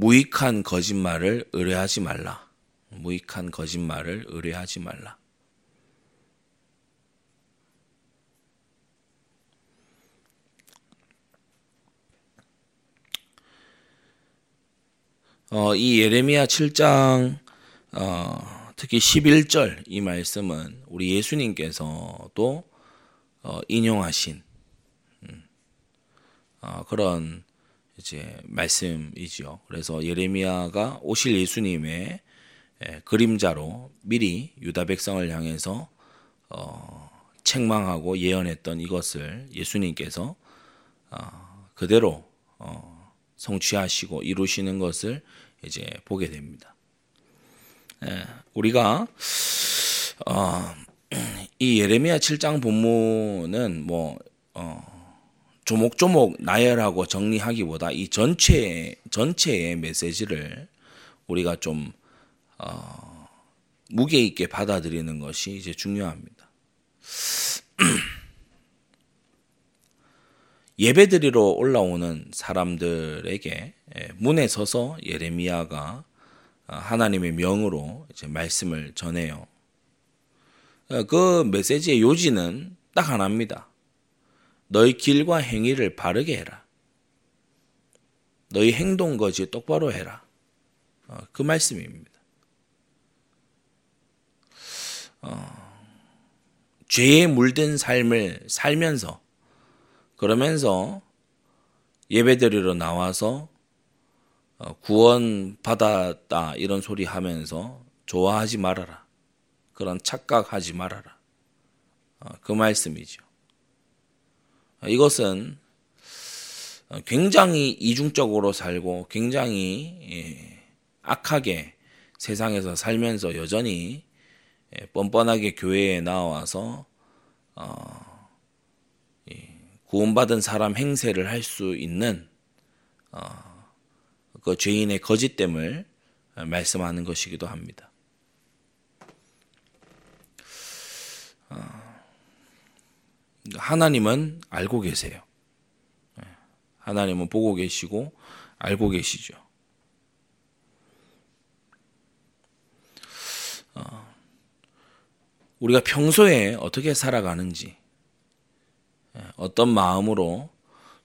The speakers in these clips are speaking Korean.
무익한 거짓말을 의뢰하지 말라. 무익한 거짓말을 의뢰하지 말라. 어, 이 예레미야 7장 어, 특히 11절 이 말씀은 우리 예수님께서도 어, 인용하신 음, 어, 그런 이제 말씀이지요. 그래서 예레미야가 오실 예수님의 예, 그림자로 미리 유다 백성을 향해서 어, 책망하고 예언했던 이것을 예수님께서 어, 그대로 어, 성취하시고 이루시는 것을 이제 보게 됩니다. 예, 우리가 어, 이 예레미야 7장 본문은 뭐 어, 조목조목 나열하고 정리하기보다 이 전체 전체의 메시지를 우리가 좀 어, 무게 있게 받아들이는 것이 이제 중요합니다. 예배드리러 올라오는 사람들에게 예, 문에 서서 예레미야가 어, 하나님의 명으로 이제 말씀을 전해요. 어, 그 메시지의 요지는 딱 하나입니다. 너희 길과 행위를 바르게 해라. 너희 행동 거지 똑바로 해라. 어, 그 말씀입니다. 죄에 물든 삶을 살면서 그러면서 예배드리러 나와서 어, 구원 받았다 이런 소리 하면서 좋아하지 말아라. 그런 착각하지 말아라. 어, 그 말씀이죠. 어, 이것은 굉장히 이중적으로 살고 굉장히 예, 악하게 세상에서 살면서 여전히 예, 뻔뻔하게 교회에 나와서 구원받은 사람 행세를 할 수 있는 그 죄인의 거짓됨을 말씀하는 것이기도 합니다. 어, 하나님은 알고 계세요. 예, 하나님은 보고 계시고 알고 계시죠. 어, 우리가 평소에 어떻게 살아가는지, 예, 어떤 마음으로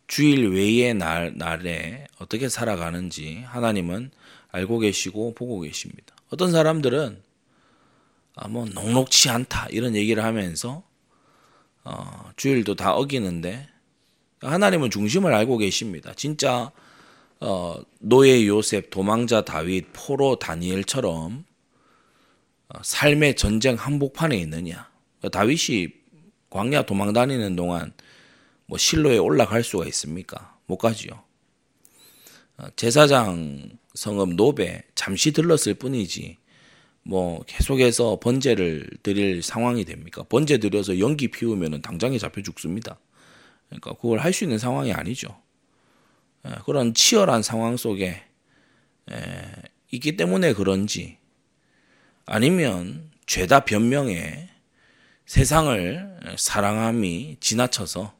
주일 외의 날, 날에 어떻게 살아가는지 하나님은 알고 계시고 보고 계십니다. 어떤 사람들은 아, 뭐 녹록치 않다 이런 얘기를 하면서 어, 주일도 다 어기는데 하나님은 중심을 알고 계십니다. 진짜 어, 노예 요셉, 도망자 다윗, 포로 다니엘처럼 어, 삶의 전쟁 한복판에 있느냐? 다윗이 광야 도망 다니는 동안 뭐 실로에 올라갈 수가 있습니까? 못 가지요. 어, 제사장 성읍 노베 잠시 들렀을 뿐이지 뭐 계속해서 번제를 드릴 상황이 됩니까? 번제 드려서 연기 피우면 당장에 잡혀 죽습니다. 그러니까 그걸 할 수 있는 상황이 아니죠. 예, 그런 치열한 상황 속에 예, 있기 때문에 그런지 아니면 죄다 변명에 세상을 사랑함이 지나쳐서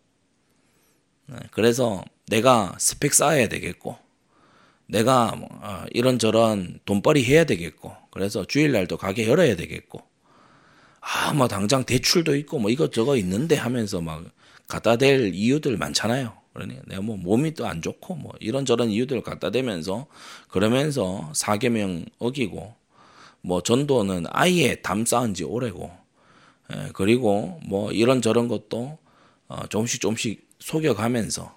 네, 그래서 내가 스펙 쌓아야 되겠고, 내가 뭐, 어, 이런저런 돈벌이 해야 되겠고, 그래서 주일날도 가게 열어야 되겠고, 아, 뭐 당장 대출도 있고, 뭐 이것저것 있는데 하면서 막 갖다 댈 이유들 많잖아요. 그러니 내가 뭐 몸이 또 안 좋고, 뭐 이런저런 이유들 갖다 대면서, 그러면서 사계명 어기고, 뭐 전도는 아예 담 쌓은 지 오래고, 예, 그리고 뭐 이런저런 것도 어, 조금씩 조금씩 속여가면서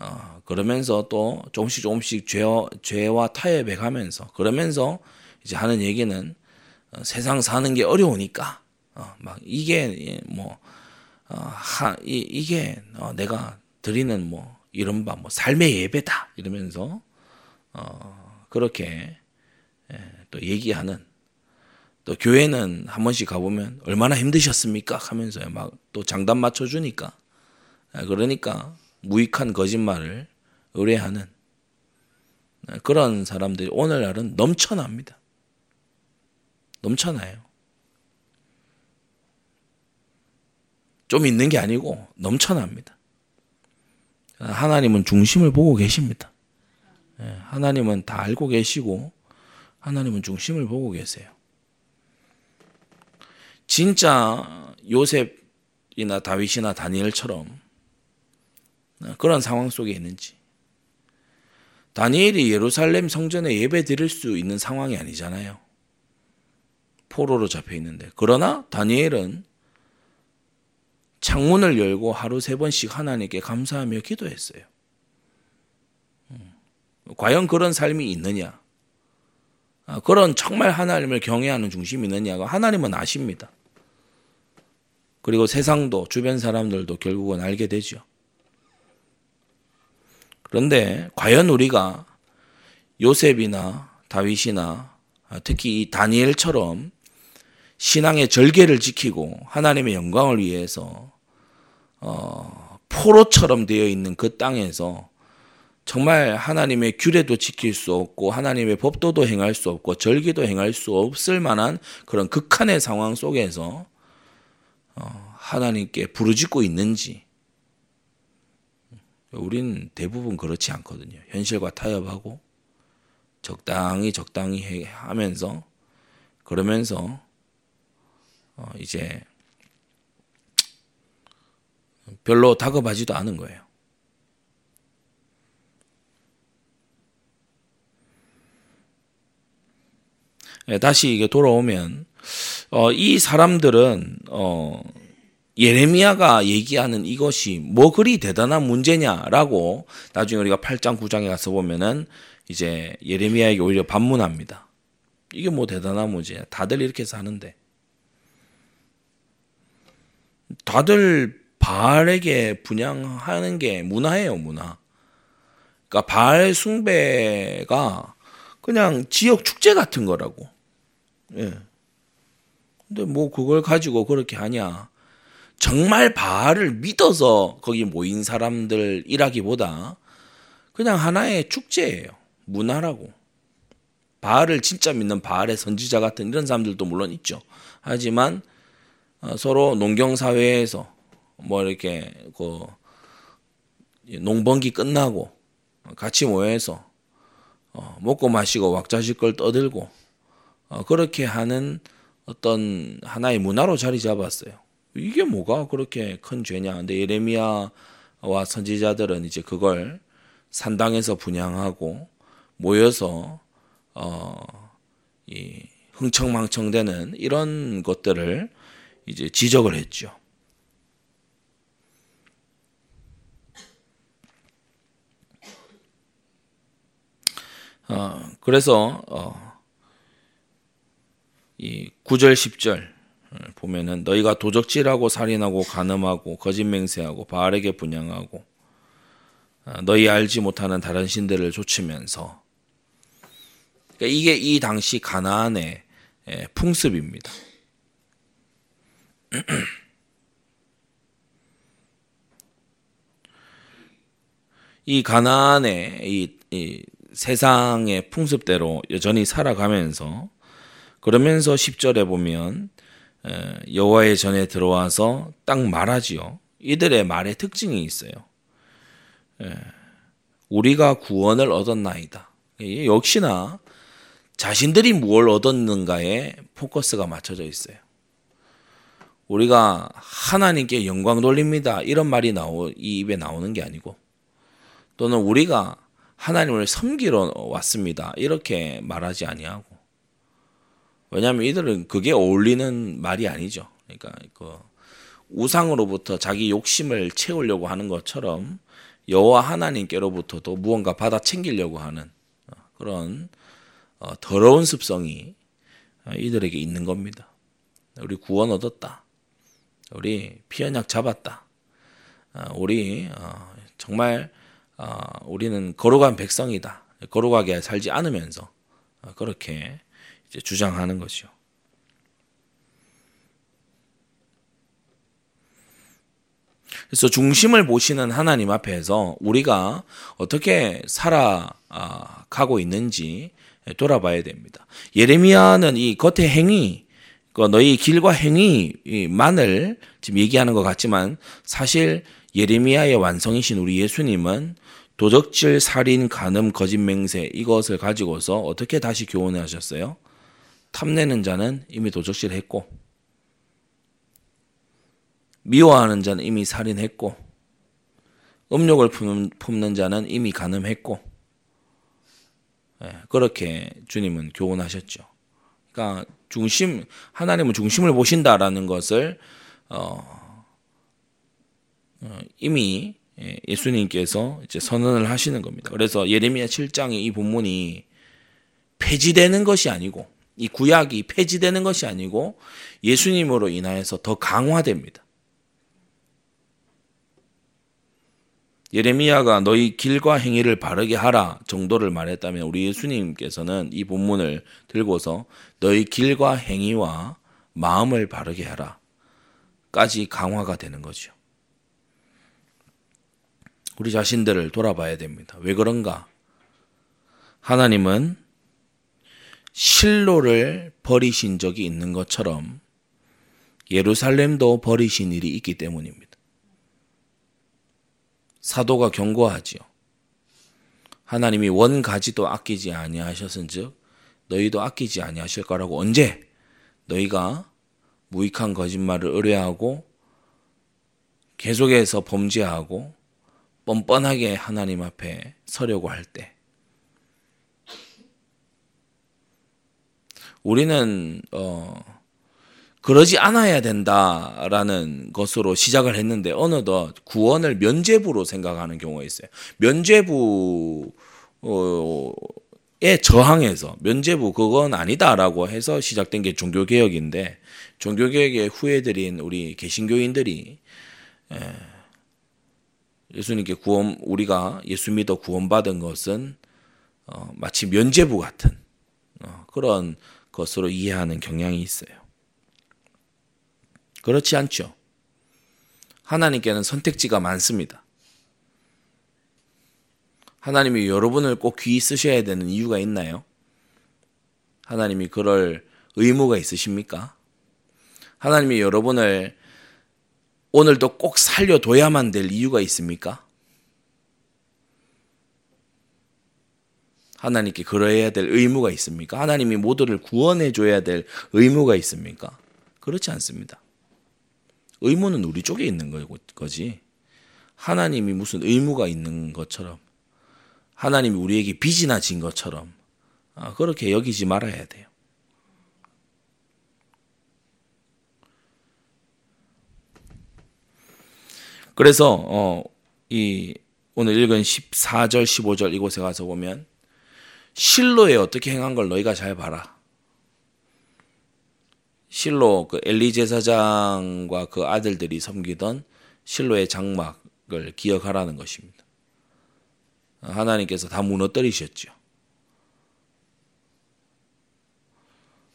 어, 그러면서 또 조금씩 조금씩 죄와, 죄와 타협해 가면서 그러면서 이제 하는 얘기는 어, 세상 사는 게 어려우니까 어, 막 이게 예, 뭐 어, 하, 이, 이게 어, 내가 드리는 뭐 이른바 뭐 삶의 예배다 이러면서 어, 그렇게 예, 또 얘기하는 또 교회는 한 번씩 가보면 얼마나 힘드셨습니까? 하면서 막 또 장단 맞춰주니까. 아, 그러니까 무익한 거짓말을 의뢰하는 아, 그런 사람들이 오늘날은 넘쳐납니다. 넘쳐나요. 좀 있는 게 아니고 넘쳐납니다. 하나님은 중심을 보고 계십니다. 예, 하나님은 다 알고 계시고 하나님은 중심을 보고 계세요. 진짜 요셉이나 다윗이나 다니엘처럼 그런 상황 속에 있는지 다니엘이 예루살렘 성전에 예배 드릴 수 있는 상황이 아니잖아요. 포로로 잡혀 있는데 그러나 다니엘은 창문을 열고 하루 세 번씩 하나님께 감사하며 기도했어요. 음. 과연 그런 삶이 있느냐? 아, 그런 정말 하나님을 경외하는 중심이 있느냐가 하나님은 아십니다. 그리고 세상도 주변 사람들도 결국은 알게 되죠. 그런데 과연 우리가 요셉이나 다윗이나 특히 이 다니엘처럼 신앙의 절개를 지키고 하나님의 영광을 위해서 어, 포로처럼 되어 있는 그 땅에서 정말 하나님의 규례도 지킬 수 없고 하나님의 법도도 행할 수 없고 절기도 행할 수 없을 만한 그런 극한의 상황 속에서 어, 하나님께 부르짖고 있는지 우린 대부분 그렇지 않거든요. 현실과 타협하고 적당히 적당히 하면서 그러면서 어, 이제 별로 다급하지도 않은 거예요. 예, 다시 이게 돌아오면 어, 이 사람들은 어, 예레미야가 얘기하는 이것이 뭐 그리 대단한 문제냐라고 나중에 우리가 8장 9장에 가서 보면은 이제 예레미야에게 오히려 반문합니다. 이게 뭐 대단한 문제냐? 다들 이렇게 사는데 다들 바알에게 분양하는 게 문화예요, 문화. 그러니까 바알 숭배가 그냥 지역 축제 같은 거라고. 예. 근데 뭐 그걸 가지고 그렇게 하냐. 정말 바알을 믿어서 거기 모인 사람들이라기보다 그냥 하나의 축제예요. 문화라고. 바알을 진짜 믿는 바알의 선지자 같은 이런 사람들도 물론 있죠. 하지만 어, 서로 농경 사회에서 뭐 이렇게 그 농번기 끝나고 같이 모여서 어, 먹고 마시고 왁자지껄 떠들고 어, 그렇게 하는 어떤 하나의 문화로 자리 잡았어요. 이게 뭐가 그렇게 큰 죄냐? 근데 예레미야와 선지자들은 이제 그걸 산당에서 분양하고 모여서 어 이 흥청망청되는 이런 것들을 이제 지적을 했죠. 어, 그래서 어, 이 9절 10절 보면은 너희가 도적질하고 살인하고 간음하고 거짓 맹세하고 바알에게 분양하고 어, 너희 알지 못하는 다른 신들을 좇으면서 그러니까 이게 이 당시 가나안의 풍습입니다. 이 가나안의 이, 이 세상의 풍습대로 여전히 살아가면서 그러면서 10절에 보면 여호와의 전에 들어와서 딱 말하지요. 이들의 말의 특징이 있어요. 우리가 구원을 얻었나이다. 역시나 자신들이 무엇을 얻었는가에 포커스가 맞춰져 있어요. 우리가 하나님께 영광 돌립니다. 이런 말이 나오, 이 입에 나오는 게 아니고, 또는 우리가 하나님을 섬기러 왔습니다. 이렇게 말하지 아니하고. 왜냐하면 이들은 그게 어울리는 말이 아니죠. 그러니까 그 우상으로부터 자기 욕심을 채우려고 하는 것처럼 여호와 하나님께로부터도 무언가 받아 챙기려고 하는 어, 그런 어, 더러운 습성이 이들에게 있는 겁니다. 우리 구원 얻었다. 우리 피언약 잡았다. 어, 우리 어, 정말 어, 우리는 거룩한 백성이다. 거룩하게 살지 않으면서 그렇게 주장하는 것이요. 그래서 중심을 보시는 하나님 앞에서 우리가 어떻게 살아가고 있는지 돌아봐야 됩니다. 예레미야는 이 겉의 행위, 그 너희 길과 행위만을 지금 얘기하는 것 같지만 사실 예레미야의 완성이신 우리 예수님은 도적질, 살인, 간음, 거짓 맹세 이것을 가지고서 어떻게 다시 교훈을 하셨어요? 탐내는 자는 이미 도적질 했고 미워하는 자는 이미 살인했고 음욕을 품는, 자는 이미 간음했고 예, 그렇게 주님은 교훈하셨죠. 그러니까 중심 하나님은 중심을 보신다라는 것을 어, 어, 이미 예, 예수님께서 이제 선언을 하시는 겁니다. 그래서 예레미야 7장의 이 본문이 폐지되는 것이 아니고 이 구약이 폐지되는 것이 아니고 예수님으로 인하여서 더 강화됩니다. 예레미야가 너희 길과 행위를 바르게 하라 정도를 말했다면 우리 예수님께서는 이 본문을 들고서 너희 길과 행위와 마음을 바르게 하라 까지 강화가 되는 거죠. 우리 자신들을 돌아봐야 됩니다. 왜 그런가? 하나님은 실로를 버리신 적이 있는 것처럼 예루살렘도 버리신 일이 있기 때문입니다. 사도가 경고하지요. 하나님이 원 가지도 아끼지 아니하셨은즉 너희도 아끼지 아니하실 거라고 언제 너희가 무익한 거짓말을 의뢰하고 계속해서 범죄하고 뻔뻔하게 하나님 앞에 서려고 할 때 우리는 어 그러지 않아야 된다라는 것으로 시작을 했는데 어느덧 구원을 면죄부로 생각하는 경우가 있어요. 면죄부에 저항해서 면죄부 그건 아니다라고 해서 시작된 게 종교 개혁인데 종교 개혁의 후예들인 우리 개신교인들이 예 수님께 구원 우리가 예수 믿어 구원받은 것은 어, 마치 면죄부 같은 어, 그런 것으로 이해하는 경향이 있어요. 그렇지 않죠. 하나님께는 선택지가 많습니다. 하나님이 여러분을 꼭 귀히 쓰셔야 되는 이유가 있나요? 하나님이 그럴 의무가 있으십니까? 하나님이 여러분을 오늘도 꼭 살려둬야만 될 이유가 있습니까? 하나님께 그러해야 될 의무가 있습니까? 하나님이 모두를 구원해 줘야 될 의무가 있습니까? 그렇지 않습니다. 의무는 우리 쪽에 있는 거지. 하나님이 무슨 의무가 있는 것처럼 하나님이 우리에게 빚이나 진 것처럼 아, 그렇게 여기지 말아야 돼요. 그래서 어, 이 오늘 읽은 14절 15절 이곳에 가서 보면 실로에 어떻게 행한 걸 너희가 잘 봐라. 실로 그 엘리 제사장과 그 아들들이 섬기던 실로의 장막을 기억하라는 것입니다. 하나님께서 다 무너뜨리셨죠.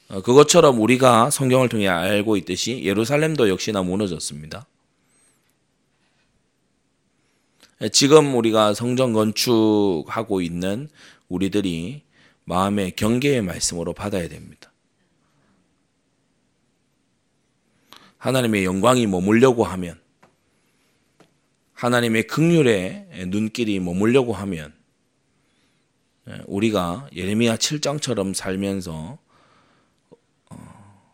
어, 그것처럼 우리가 성경을 통해 알고 있듯이 예루살렘도 역시나 무너졌습니다. 지금 우리가 성전 건축하고 있는 우리들이 마음의 경계의 말씀으로 받아야 됩니다. 하나님의 영광이 머물려고 하면 하나님의 극률의 눈길이 머물려고 하면 예, 우리가 예레미야 7장처럼 살면서 어,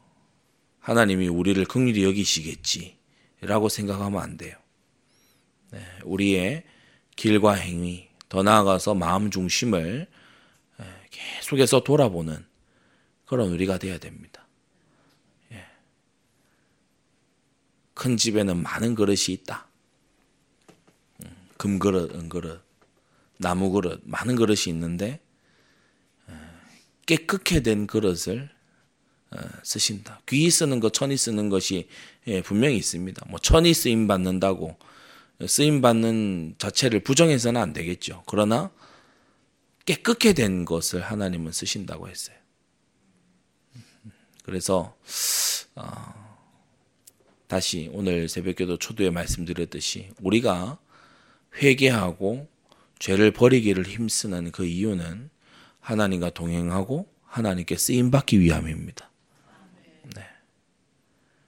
하나님이 우리를 극률히 여기시겠지라고 생각하면 안 돼요. 네, 우리의 길과 행위, 더 나아가서 마음 중심을 예, 계속해서 돌아보는 그런 우리가 되어야 됩니다. 큰 집에는 많은 그릇이 있다. 음, 금그릇, 은그릇, 나무그릇, 많은 그릇이 있는데 깨끗게 된 그릇을 어, 쓰신다. 귀히 쓰는 것, 천이 쓰는 것이 예, 분명히 있습니다. 뭐 천이 쓰임 받는다고 쓰임 받는 자체를 부정해서는 안 되겠죠. 그러나 깨끗게 된 것을 하나님은 쓰신다고 했어요. 그래서 어, 다시 오늘 새벽기도 초두에 말씀드렸듯이 우리가 회개하고 죄를 버리기를 힘쓰는 그 이유는 하나님과 동행하고 하나님께 쓰임 받기 위함입니다. 네.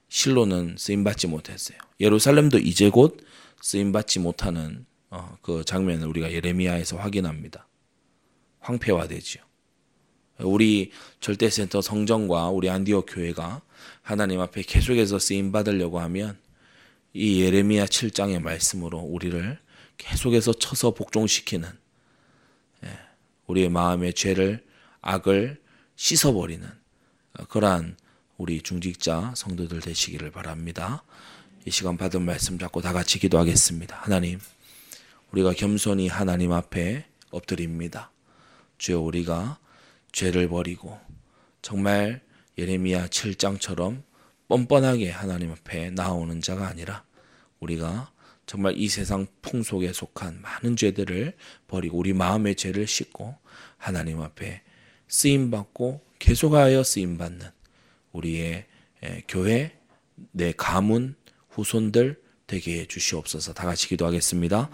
실로는 쓰임 받지 못했어요. 예루살렘도 이제 곧 쓰임 받지 못하는 어, 그 장면을 우리가 예레미야에서 확인합니다. 황폐화되지요. 우리 절대센터 성정과 우리 안디옥 교회가 하나님 앞에 계속해서 쓰임 받으려고 하면 이 예레미야 7장의 말씀으로 우리를 계속해서 쳐서 복종시키는 예, 우리의 마음의 죄를 악을 씻어버리는 그러한 우리 중직자 성도들 되시기를 바랍니다. 이 시간 받은 말씀 잡고 다 같이 기도하겠습니다. 하나님, 우리가 겸손히 하나님 앞에 엎드립니다. 주여 우리가 죄를 버리고 정말 예레미야 7장처럼 뻔뻔하게 하나님 앞에 나오는 자가 아니라 우리가 정말 이 세상 풍속에 속한 많은 죄들을 버리고 우리 마음의 죄를 씻고 하나님 앞에 쓰임 받고 계속하여 쓰임 받는 우리의 교회 내 가문 후손들 되게 해 주시옵소서. 다 같이 기도하겠습니다.